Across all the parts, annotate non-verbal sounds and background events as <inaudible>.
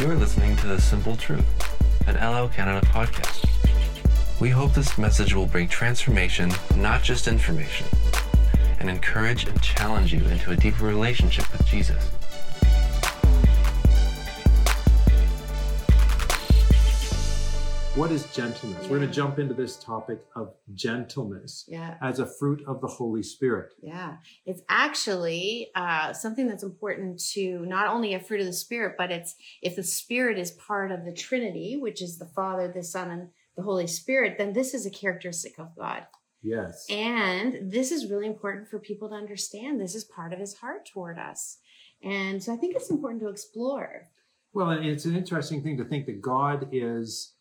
You are listening to The Simple Truth, an Ellel Canada podcast. We hope this message will bring transformation, not just information, and encourage and challenge you into a deeper relationship with Jesus. What is gentleness? We're going to jump into this topic of gentleness Yeah. as a fruit of the Holy Spirit. Yeah. It's actually uh, something that's important to not only a fruit of the Spirit, but it's if the Spirit is part of the Trinity, which is the Father, the Son, and the Holy Spirit, then this is a characteristic of God. Yes. And this is really important for people to understand. This is part of his heart toward us. And so I think it's important to explore. Well, and it's an interesting thing to think that God is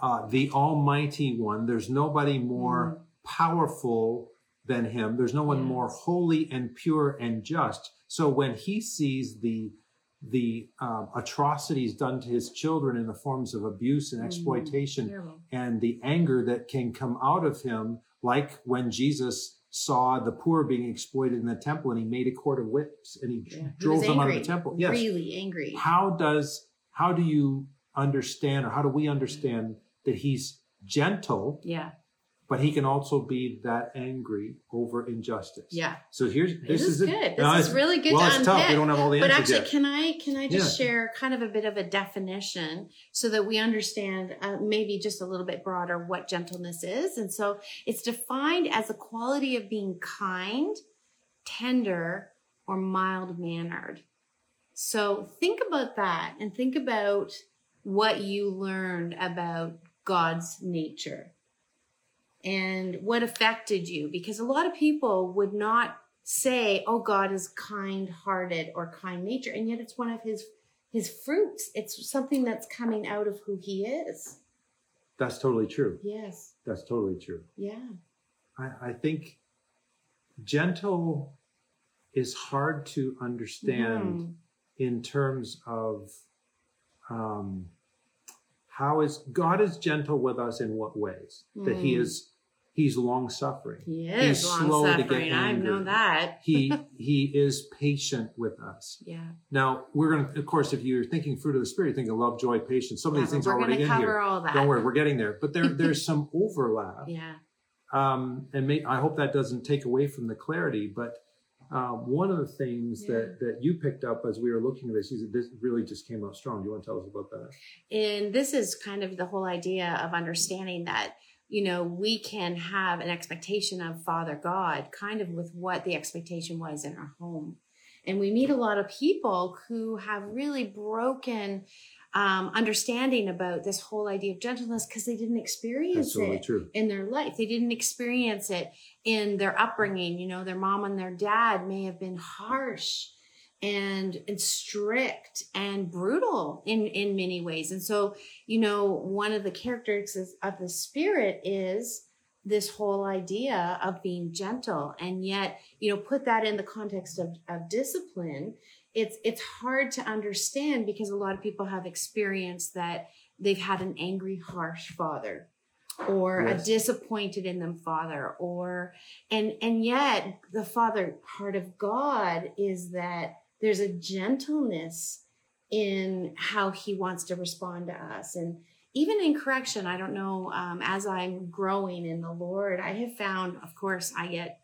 uh, the Almighty One. There's nobody more powerful than Him. There's no one Yes. more holy and pure and just. So when He sees the the um, atrocities done to His children in the forms of abuse and Mm. exploitation, Terrible. and the anger that can come out of him, like when Jesus saw the poor being exploited in the temple and he made a cord of whips and he Yeah. Drove was them out of the temple. Yes. Really angry. How does how do you understand or how do we understand that he's gentle, Yeah. but he can also be that angry over injustice? Yeah. So here's this This is a- good. This No, is it's- really good Well, to it's tough. We don't have all the but actually yet. can i can i just Yeah. share kind of a bit of a definition so that we understand uh, maybe just a little bit broader what gentleness is and so it's defined as a quality of being kind tender or mild mannered so think about that and think about what you learned about god's nature and what affected you because a lot of people would not say oh god is kind hearted or kind nature and yet it's one of his his fruits it's something that's coming out of who he is That's totally true. yes That's totally true. yeah I, I think gentle is hard to understand Mhm. in terms of um, how is God is gentle with us in what ways that He Mm. is He's long suffering. he He's is slow long to get suffering i've angry. known that <laughs> He He is patient with us. yeah Now we're going to, of course, if you're thinking fruit of the spirit, you think of love, joy, patience. Some of Yeah, these things are already in cover here. all that Don't worry, we're getting there. But there there's <laughs> some overlap. yeah um, and may, I hope that doesn't take away from the clarity. But uh, one of the things that that you picked up as we were looking at this, you said this really just came out strong. Do you want to tell us about that? And this is kind of the whole idea of understanding that, you know, we can have an expectation of Father God, kind of with what the expectation was in our home. And we meet a lot of people who have really broken um, understanding about this whole idea of gentleness because they didn't experience it true. in their life. They didn't experience it in their upbringing. You know, their mom and their dad may have been harsh and and strict and brutal in in many ways. And so, you know, one of the characteristics of the spirit is this whole idea of being gentle and yet you know put that in the context of, of discipline it's it's hard to understand because a lot of people have experienced that they've had an angry harsh father or Yes. a disappointed in them father or and and yet the father heart of god is that there's a gentleness in how he wants to respond to us and even in correction i don't know um, as i'm growing in the lord i have found of course i get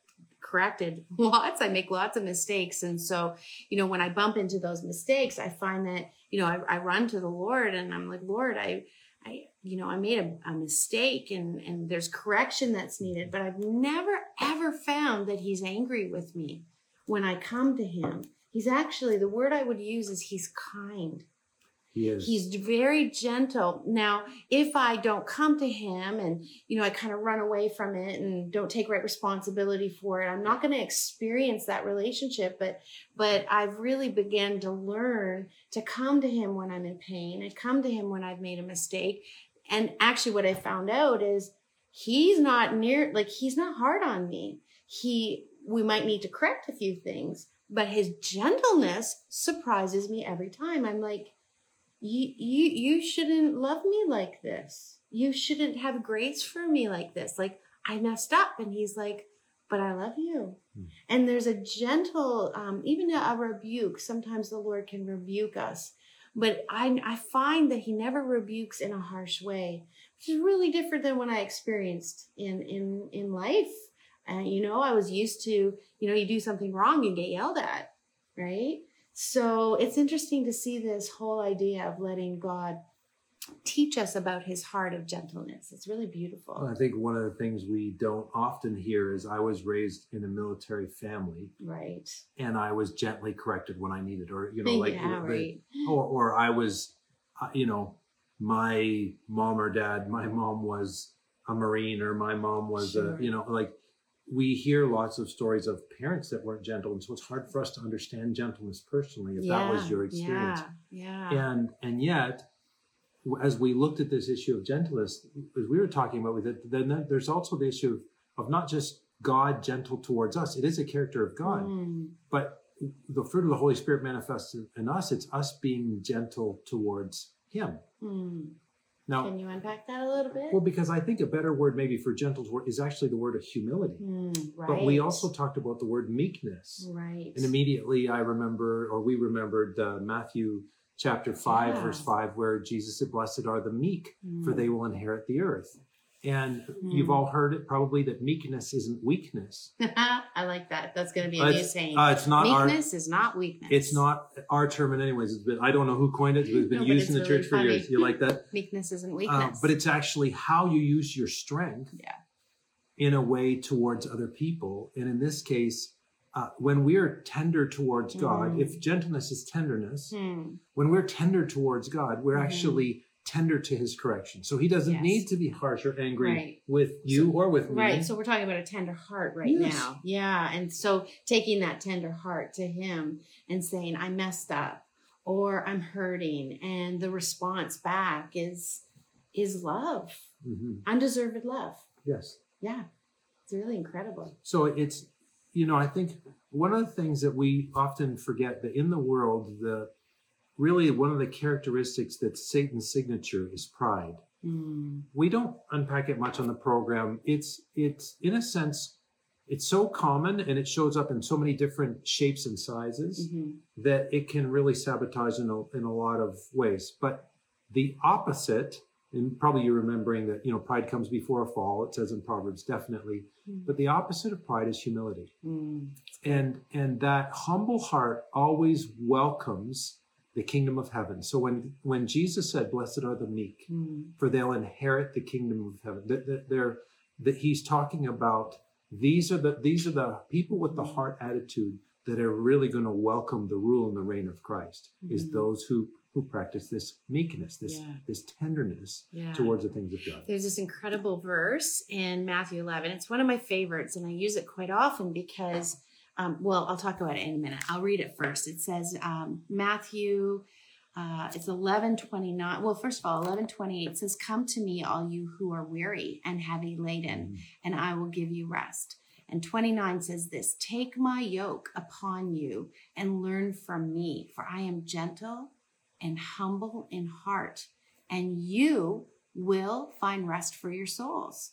corrected <laughs> lots i make lots of mistakes. And so you know when i bump into those mistakes i find that you know i, I run to the lord and i'm like lord i i you know i made a, a mistake and and there's correction that's needed. But i've never ever found that he's angry with me when i come to him. He's actually the word i would use is he's kind He is. He's very gentle. Now, if I don't come to him and, you know, I kind of run away from it and don't take right responsibility for it, I'm not going to experience that relationship. But, but I've really began to learn to come to him when I'm in pain. I come to him when I've made a mistake. And actually what I found out is he's not near, like he's not hard on me. He, we might need to correct a few things, but his gentleness surprises me every time. I'm like, you you you shouldn't love me like this. You shouldn't have grace for me like this. Like I messed up, and he's like, but I love you. Hmm. And there's a gentle, um, even a, a rebuke. Sometimes the Lord can rebuke us, but I, I find that he never rebukes in a harsh way, which is really different than what I experienced in in in life. And you know, I was used to, you know, you do something wrong, you get yelled at, right? So it's interesting to see this whole idea of letting God teach us about his heart of gentleness. It's really beautiful. I think one of the things we don't often hear is I was raised in a military family Right. and I was gently corrected when I needed, or you know, <laughs> like yeah, right. or or I was, uh, you know, my mom or dad, my mom was a marine, or my mom was Sure. a, you know, like we hear lots of stories of parents that weren't gentle, and so it's hard for us to understand gentleness personally if that was your experience. Yeah. Yeah. And and yet, as we looked at this issue of gentleness, as we were talking about with it, then there's also the issue of, of not just God gentle towards us. It is a character of God, Mm, but the fruit of the Holy Spirit manifests in- in us. It's us being gentle towards Him. mm. Now, Can you unpack that a little bit? well, because I think a better word maybe for gentle is actually the word of humility. Mm, right. But we also talked about the word meekness. right. And immediately I remember, or we remembered uh, Matthew chapter 5, Yeah. verse 5, where Jesus said, Blessed are the meek, for Mm. they will inherit the earth. And you've Mm. all heard it probably that meekness isn't weakness. <laughs> I like that. That's going to be a Uh, new it's- saying. Uh, it's not our. Is not weakness. It's not our term in anyways. It's been, I don't know who coined it. It's been No, used it's in the really church for years. You like that? <laughs> Meekness isn't Uh, weakness. but it's actually how you use your strength Yeah. in a way towards other people. And in this case, uh, when we're tender towards God, Mm. if gentleness is tenderness, Hmm. when we're tender towards God, we're Mhm. actually tender to his correction. So he doesn't Yes. need to be harsh or angry Right. with you or with me. Right. So we're talking about a tender heart right Yes. now. Yeah. And so taking that tender heart to him and saying, I messed up or I'm hurting. And the response back is is love. Mhm. Undeserved love. Yes. Yeah. It's really incredible. So it's, you know, I think one of the things that we often forget that in the world, the really one of the characteristics that Satan's signature is pride. Mm. We don't unpack it much on the program. It's it's in a sense, it's so common and it shows up in so many different shapes and sizes. hmm that it can really sabotage in a, in a lot of ways. But the opposite, and probably you're remembering that, you know, pride comes before a fall, it says in Proverbs, definitely. But the opposite of pride is humility. Mm. And, and that humble heart always welcomes the kingdom of heaven. So when, when Jesus said, blessed are the meek, Mm. for they'll inherit the kingdom of heaven, that, that they're, that he's talking about these are the, these are the people with the heart attitude that are really going to welcome the rule and the reign of Christ is Mhm. those who who practice this meekness, this Yeah. this tenderness Yeah. towards the things of God. There's this incredible verse in Matthew 11. It's one of my favorites, and I use it quite often because, um, well, I'll talk about it in a minute. I'll read it first. It says, um, Matthew, uh, it's 11:29. Well, first of all, 11:28 says, "Come to me, all you who are weary and heavy laden, and I will give you rest." And 29 says this Take my yoke upon you and learn from me, for I am gentle and humble in heart, and you will find rest for your souls.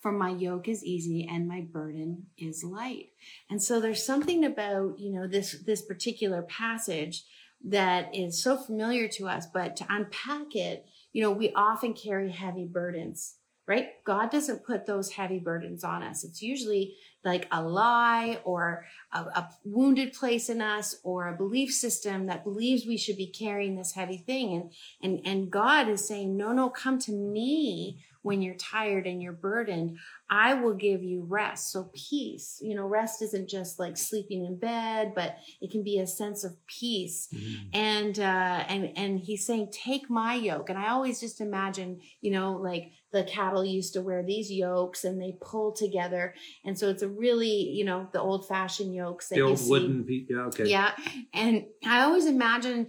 For my yoke is easy and my burden is light. And so there's something about, you know, this this particular passage that is so familiar to us, but to unpack it, you know, we often carry heavy burdens, right? God doesn't put those heavy burdens on us. It's usually like a lie or a, a wounded place in us or a belief system that believes we should be carrying this heavy thing. And and and God is saying no no come to me when you're tired and you're burdened. I will give you rest. So peace you know rest isn't just like sleeping in bed but it can be a sense of peace. Mhm. and uh and and he's saying take my yoke. And i always just imagine you know like the cattle used to wear these yokes and they pull together. And so it's a really you know the old fashioned yokes that The old wooden pe- yeah, okay. yeah and i always imagine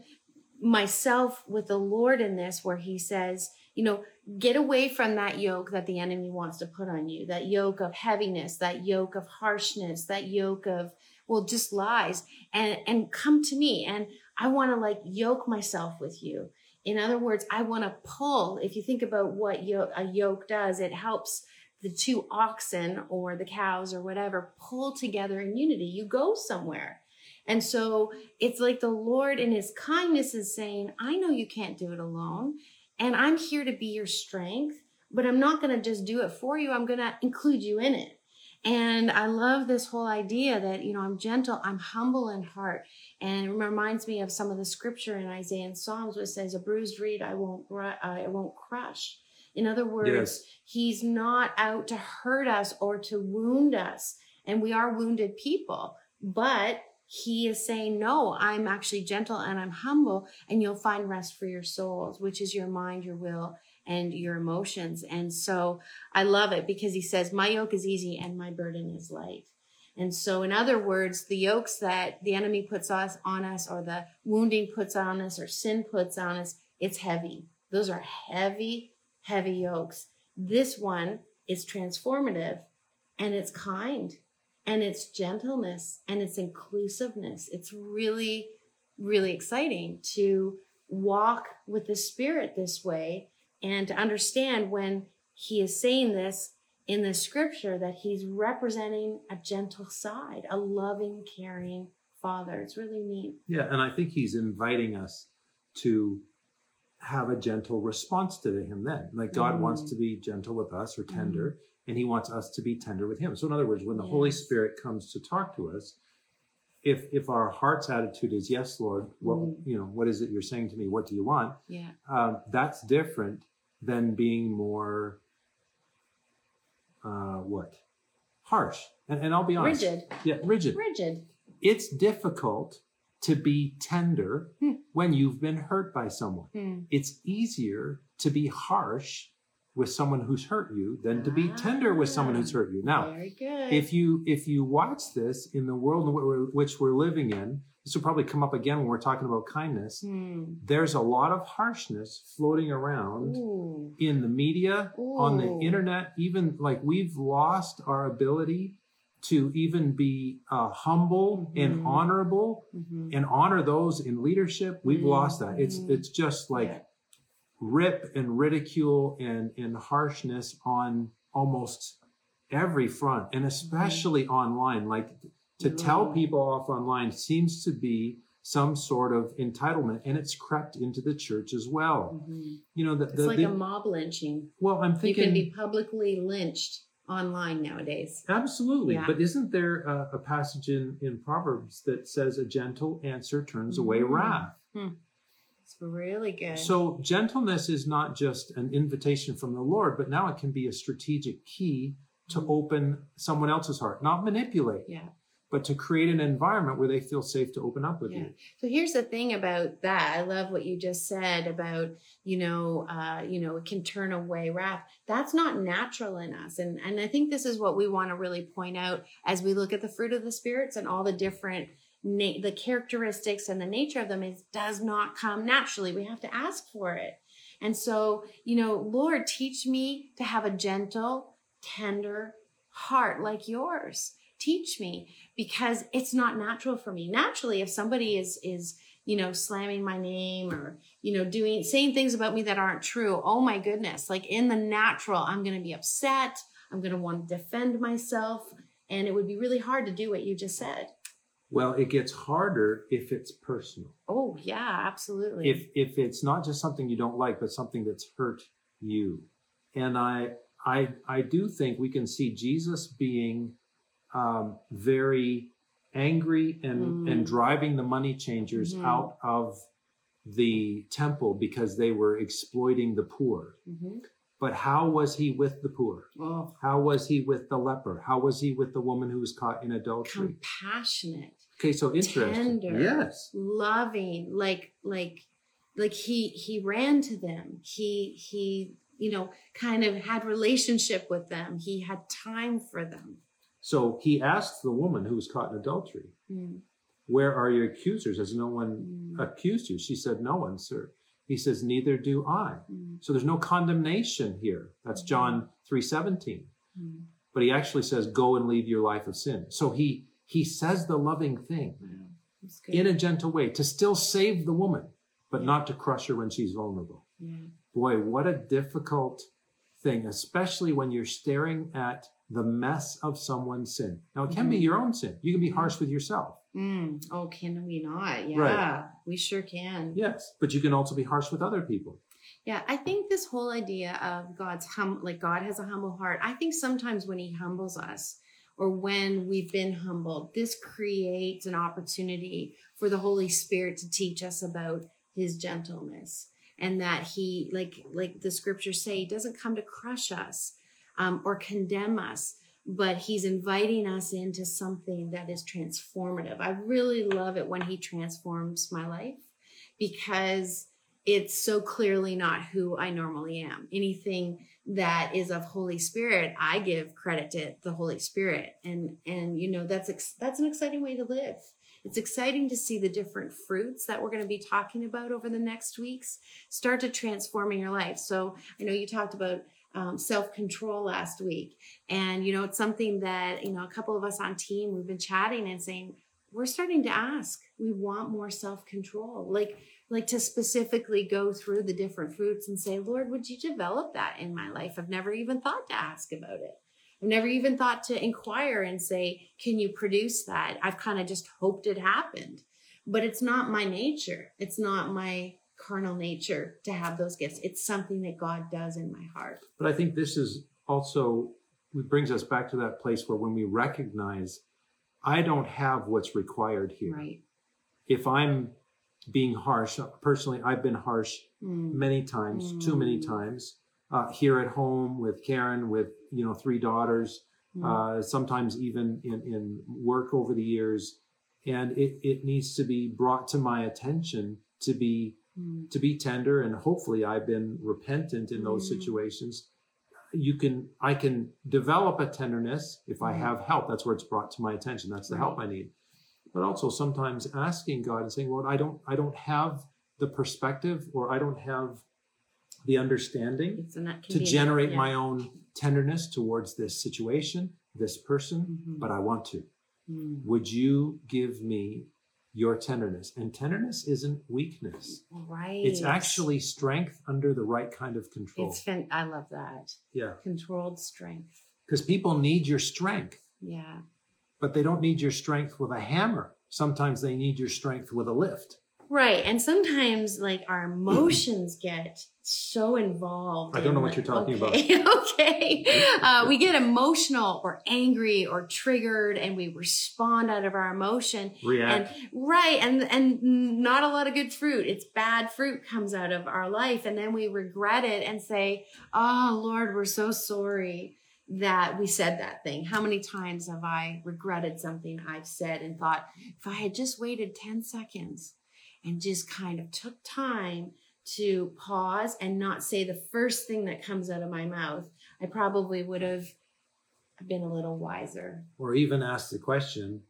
myself with the lord in this where he says you know get away from that yoke that the enemy wants to put on you that yoke of heaviness that yoke of harshness that yoke of well just lies and and come to me and i want to like yoke myself with you in other words i want to pull if you think about what a yoke does it helps the two oxen or the cows or whatever pull together in unity you go somewhere And so it's like the Lord in his kindness is saying, I know you can't do it alone, and I'm here to be your strength, but I'm not going to just do it for you. I'm going to include you in it. And I love this whole idea that, you know, I'm gentle, I'm humble in heart. And it reminds me of some of the scripture in Isaiah and Psalms, which says, a bruised reed I won't, I won't crush. In other words, yes. he's not out to hurt us or to wound us. And we are wounded people, but he is saying, no, I'm actually gentle and I'm humble and you'll find rest for your souls, which is your mind, your will, and your emotions. And so I love it because he says, My yoke is easy and my burden is light. And so, in other words, the yokes that the enemy puts us on us, or the wounding puts on us, or sin puts on us, it's heavy. Those are heavy, heavy yokes. This one is transformative and it's kind and it's gentleness and it's inclusiveness. It's really, really exciting to walk with the Spirit this way and to understand when he is saying this in the scripture that he's representing a gentle side, a loving, caring father. It's really neat. Yeah, and I think he's inviting us to have a gentle response to him then. Like God mm. wants to be gentle with us or tender, mm. and he wants us to be tender with him. So in other words, when the yes. Holy Spirit comes to talk to us, if if our heart's attitude is yes, Lord, what mm. you know, what is it you're saying to me? What do you want? Yeah, um, that's different than being more uh, what harsh. And, and I'll be honest, rigid. Yeah, rigid. Rigid. It's difficult to be tender hmm. when you've been hurt by someone. Hmm. It's easier to be harsh with someone who's hurt you than to be tender with someone who's hurt you. Now, if you if you watch this in the world in which we're living in, this will probably come up again when we're talking about kindness. Hmm. There's a lot of harshness floating around Ooh. in the media, Ooh. on the internet. Even like we've lost our ability to even be uh, humble mm-hmm. and honorable mm-hmm. and honor those in leadership. We've mm-hmm. lost that. It's mm-hmm. it's just like yeah. rip and ridicule and and harshness on almost every front, and especially mm-hmm. online. Like to tell people off online seems to be some sort of entitlement and it's crept into the church as well mm-hmm. you know the, it's like the, a mob lynching well i'm thinking you can be publicly lynched online nowadays absolutely yeah. but isn't there a, a, passage in in proverbs that says a gentle answer turns mm-hmm. away wrath hmm. it's really good so gentleness is not just an invitation from the lord but now it can be a strategic key to mm-hmm. open someone else's heart not manipulate yeah but to create an environment where they feel safe to open up with yeah. you. So here's the thing about that. I love what you just said about, you know, uh, you know, it can turn away wrath. That's not natural in us. And and I think this is what we want to really point out as we look at the fruit of the spirits and all the different na- the characteristics and the nature of them is does not come naturally. We have to ask for it. And so, you know, Lord, teach me to have a gentle, tender heart like yours teach me because it's not natural for me. Naturally if somebody is is you know slamming my name or you know doing saying things about me that aren't true oh my goodness like in the natural i'm going to be upset i'm going to want to defend myself and it would be really hard to do what you just said. Well it gets harder if it's personal. Oh yeah absolutely. If if it's not just something you don't like but something that's hurt you. And i i i do think we can see jesus being um, very angry and, mm. and driving the money changers mm-hmm. out of the temple because they were exploiting the poor. Mm-hmm. But how was he with the poor? Oh. How was he with the leper? How was he with the woman who was caught in adultery? Compassionate. Okay, so interesting. Tender, yes. Loving, like like like he he ran to them. He he you know kind of had relationship with them. He had time for them. So he asks the woman who was caught in adultery, mm. Where are your accusers? Has no one mm. accused you? She said, No one, sir. He says, Neither do I. Mm. So there's no condemnation here. That's John 3:17. Mm. But he actually says, Go and leave your life of sin. So he he says the loving thing in a gentle way to still save the woman, but yeah. not to crush her when she's vulnerable. Yeah. Boy, what a difficult thing, especially when you're staring at the mess of someone's sin. Now, it can be Mhm. your own sin. You can be harsh with yourself. Mm. Oh, can we not? Yeah, Right. we sure can. Yes, but you can also be harsh with other people. Yeah, I think this whole idea of God's hum like God has a humble heart. I think sometimes when he humbles us or when we've been humbled, this creates an opportunity for the Holy Spirit to teach us about his gentleness and that he like like the scriptures say he doesn't come to crush us um, or condemn us but he's inviting us into something that is transformative i really love it when he transforms my life because it's so clearly not who I normally am. Anything that is of Holy Spirit, I give credit to the Holy Spirit, and and you know that's ex- that's an exciting way to live. It's exciting to see the different fruits that we're going to be talking about over the next weeks start to transform in your life. So I know you talked about um, self control last week, and you know it's something that you know a couple of us on team we've been chatting and saying we're starting to ask. We want more self control, like like to specifically go through the different fruits and say, Lord, would you develop that in my life? I've never even thought to ask about it. I've never even thought to inquire and say, can you produce that? I've kind of just hoped it happened. But it's not my nature. It's not my carnal nature to have those gifts. It's something that God does in my heart. But I think this is also it brings us back to that place where when we recognize I don't have what's required here. Right. If I'm being harsh, personally, I've been harsh Mm. many times, too many Mm. times. Uh, here at home with Karen, with you know three daughters, Mm. uh, sometimes even in, in work over the years, and it, it needs to be brought to my attention to be Mm. to be tender, and hopefully I've been repentant in those Mm. situations. You can I can develop a tenderness if I Mm. have help. That's where it's brought to my attention. That's the help I need. But also sometimes asking God and saying, Lord, I don't I don't have the perspective or I don't have the understanding It's an, it can to generate yeah. my own tenderness towards this situation, this person, Mhm. but I want to. Mm. Would you give me your tenderness? And tenderness isn't weakness. Right. It's actually strength under the right kind of control. It's fin- I love that. yeah. Controlled strength. Because people need your strength, Yeah. but they don't need your strength with a hammer. Sometimes they need your strength with a lift. Right. And sometimes like our emotions get so involved. I don't know what like, you're talking okay, <laughs> okay. Uh, we get emotional or angry or triggered and we respond out of our emotion. And React. right. And and not a lot of good fruit. It's bad fruit comes out of our life. And then we regret it and say, Oh Lord, we're so sorry that we said that thing. How many times have I regretted something I've said and thought, if I had just waited 10 seconds and just kind of took time to pause and not say the first thing that comes out of my mouth, I probably would have been a little wiser. or even ask the question,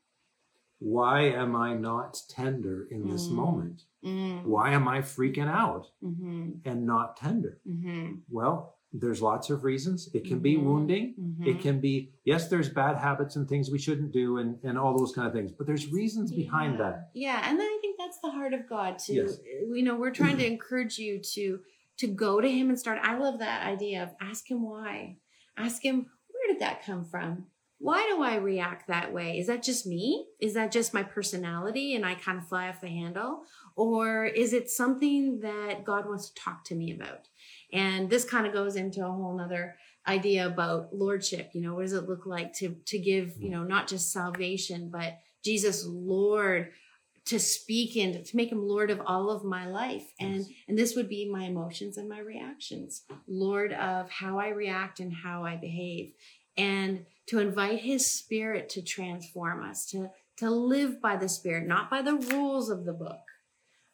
why am I not tender in this Mm. moment? Mm, Why am I freaking out hmm and not tender? hmm Well, there's lots of reasons. It can be Mhm. wounding. hmm It can be, yes, there's bad habits and things we shouldn't do and, and all those kind of things, but there's reasons behind that. Yeah, and then I that's the heart of God too. Yes. You know, we're trying to mm-hmm. encourage you to to go to Him and start. I love that idea of ask Him why. Ask Him where did that come from. Why do I react that way? Is that just me? Is that just my personality and I kind of fly off the handle? Or is it something that God wants to talk to me about? And this kind of goes into a whole nother idea about lordship. You know, what does it look like to to give, you mm-hmm. know, not just salvation, but Jesus Lord to speak and to make him lord of all of my life and Yes. and this would be my emotions and my reactions lord of how i react and how i behave and to invite his spirit to transform us to to live by the spirit not by the rules of the book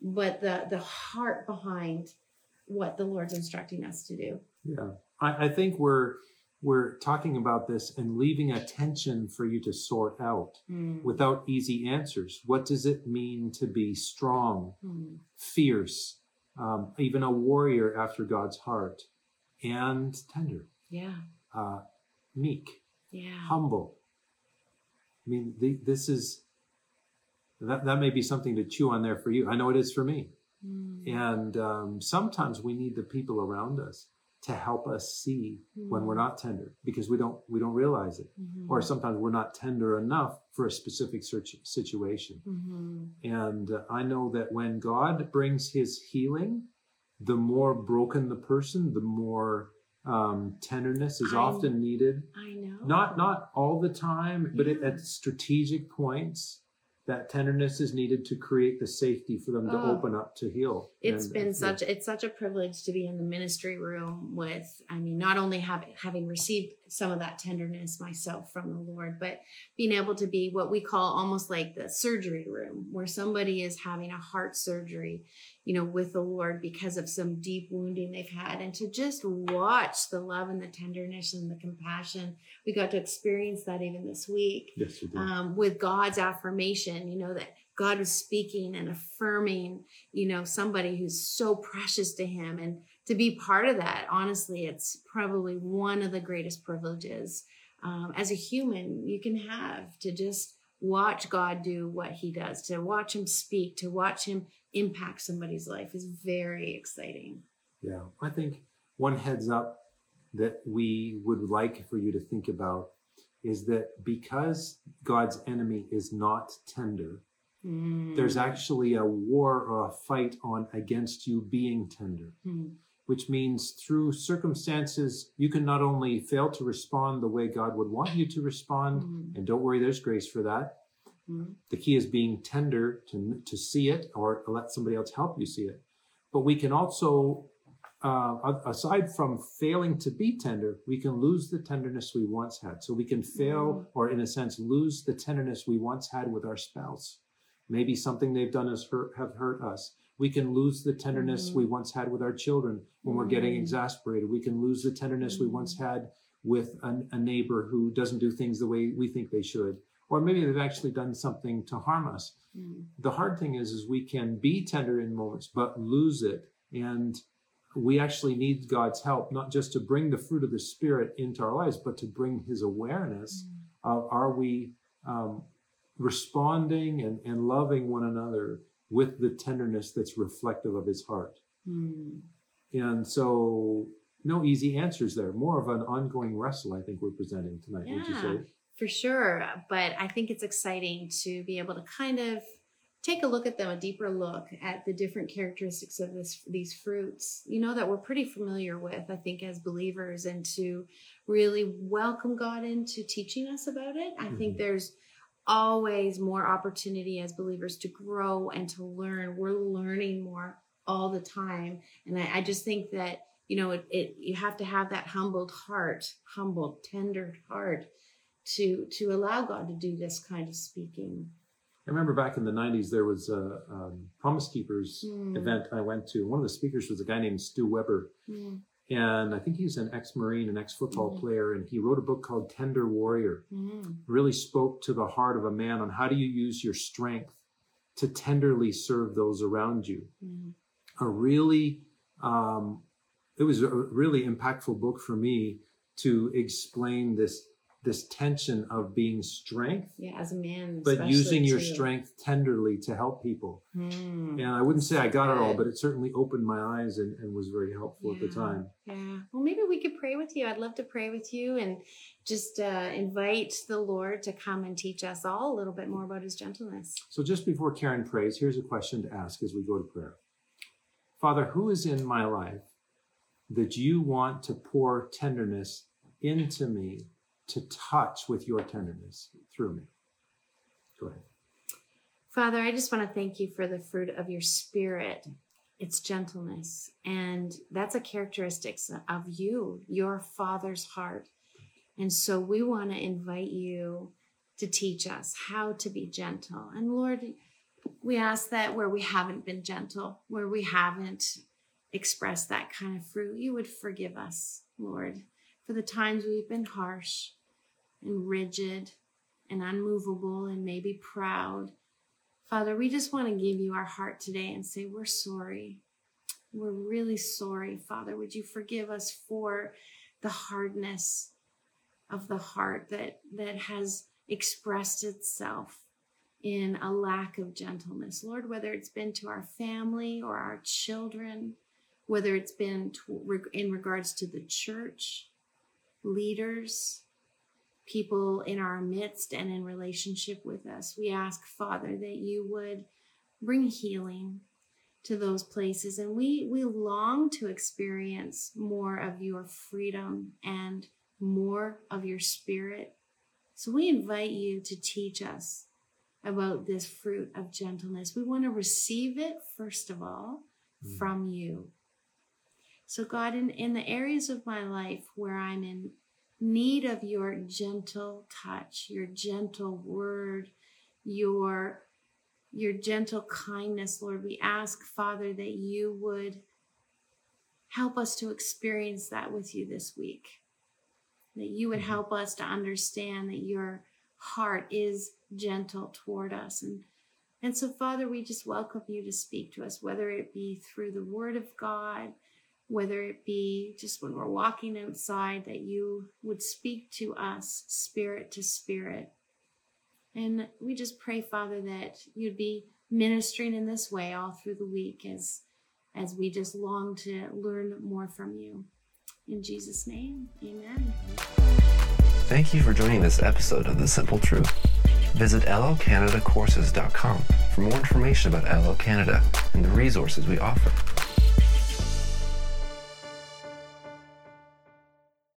but the the heart behind what the lord's instructing us to do Yeah. I, I think we're we're talking about this and leaving a tension for you to sort out Hmm, without easy answers. What does it mean to be strong, hmm, fierce, um, even a warrior after God's heart, and tender, yeah uh, meek, yeah humble? I mean, the, this is that that may be something to chew on there for you. I know it is for me. Hmm, And um, sometimes we need the people around us to help us see when Mm. we're not tender because we don't we don't realize it Mhm. or sometimes we're not tender enough for a specific search situation Mhm. and uh, i know that when god brings his healing the more broken the person the more um, tenderness is I- often needed I know. not not all the time but at, at strategic points that tenderness is needed to create the safety for them to Oh. open up to heal It's And, been uh, such it's such a privilege to be in the ministry room with I mean not only having having received some of that tenderness myself from the Lord but being able to be what we call almost like the surgery room where somebody is having a heart surgery you know with the Lord because of some deep wounding they've had. And to just watch the love and the tenderness and the compassion we got to experience that even this week yes um, with God's affirmation, you know, that God was speaking and affirming, you know, somebody who's so precious to him. And to be part of that, honestly, it's probably one of the greatest privileges um, as a human you can have to just watch God do what he does, to watch him speak, to watch him impact somebody's life is very exciting. Yeah, I think one heads up that we would like for you to think about is that because God's enemy is not tender, there's Mm. actually a war or a fight on against you being tender, Mm. which means through circumstances, you can not only fail to respond the way God would want you to respond, Mm. and don't worry, there's grace for that. Mm. The key is being tender to, to see it or let somebody else help you see it. But we can also, uh, aside from failing to be tender, we can lose the tenderness we once had. So we can fail, or in a sense, lose the tenderness we once had with our spouse. Maybe something they've done has hurt, have hurt us. We can lose the tenderness Mhm. we once had with our children when we're getting Mhm. exasperated. We can lose the tenderness we once had with an, a neighbor who doesn't do things the way we think they should or maybe they've actually done something to harm us. Mm. The hard thing is, is we can be tender in moments, but lose it. And we actually need God's help, not just to bring the fruit of the Spirit into our lives, but to bring His awareness of are we um, responding and, and loving one another with the tenderness that's reflective of His heart. Mm. And so, no easy answers there. More of an ongoing wrestle, I think we're presenting tonight. Would you Yeah. say? For sure. But I think it's exciting to be able to kind of take a look at them, a deeper look at the different characteristics of this these fruits, you know, that we're pretty familiar with, I think, as believers, and to really welcome God into teaching us about it. I think Mhm. there's always more opportunity as believers to grow and to learn. We're learning more all the time. And I, I just think that, you know, it, it you have to have that humbled heart, humbled, tender heart to to allow God to do this kind of speaking. I remember back in the 90s, there was a um, Promise Keepers Hmm. event I went to. One of the speakers was a guy named Stu Weber. Mm, And I think he's an ex Marine, an ex football Mhm. player. And he wrote a book called Tender Warrior. mm, Really spoke to the heart of a man on how do you use your strength to tenderly serve those around you. mm, A really, um, it was a really impactful book for me to explain this this tension of being strength, yeah, as a man, but using your too. strength tenderly to help people. Mm, And I wouldn't say I got it all, but it certainly opened my eyes and, and was very helpful at the time. yeah. Well, maybe we could pray with you. I'd love to pray with you and just uh, invite the Lord to come and teach us all a little bit more about His gentleness. So just before Karen prays, here's a question to ask as we go to prayer. Father, who is in my life that you want to pour tenderness into me to touch with your tenderness through me? Go ahead. Father, I just want to thank you for the fruit of your spirit. It's gentleness. And that's a characteristic of you, your father's heart. And so we want to invite you to teach us how to be gentle. And Lord, we ask that where we haven't been gentle, where we haven't expressed that kind of fruit, you would forgive us, Lord, for the times we've been harsh and rigid and unmovable and maybe proud. Father, we just want to give you our heart today and say, We're sorry. We're really sorry, Father. Would you forgive us for the hardness of the heart that, that has expressed itself in a lack of gentleness? Lord, whether it's been to our family or our children whether it's been in regards to the church, leaders, people in our midst, and in relationship with us. We ask, Father, that you would bring healing to those places. And we, we long to experience more of your freedom and more of your spirit. So we invite you to teach us about this fruit of gentleness. We want to receive it, first of all, mm. from you. So, God, in, in the areas of my life where I'm in need of your gentle touch, your gentle word, your your gentle kindness, Lord. We ask, Father, that you would help us to experience that with you this week. That you would mm-hmm. help us to understand that your heart is gentle toward us. And, and so, Father, we just welcome you to speak to us, whether it be through the word of God, whether it be just when we're walking outside, that you would speak to us, spirit to spirit. And we just pray, Father, that you'd be ministering in this way all through the week as as we just long to learn more from you. In Jesus' name, amen. Thank you for joining this episode of The Simple Truth. Visit ellelcanadacourses.com for more information about Ellel Canada and the resources we offer.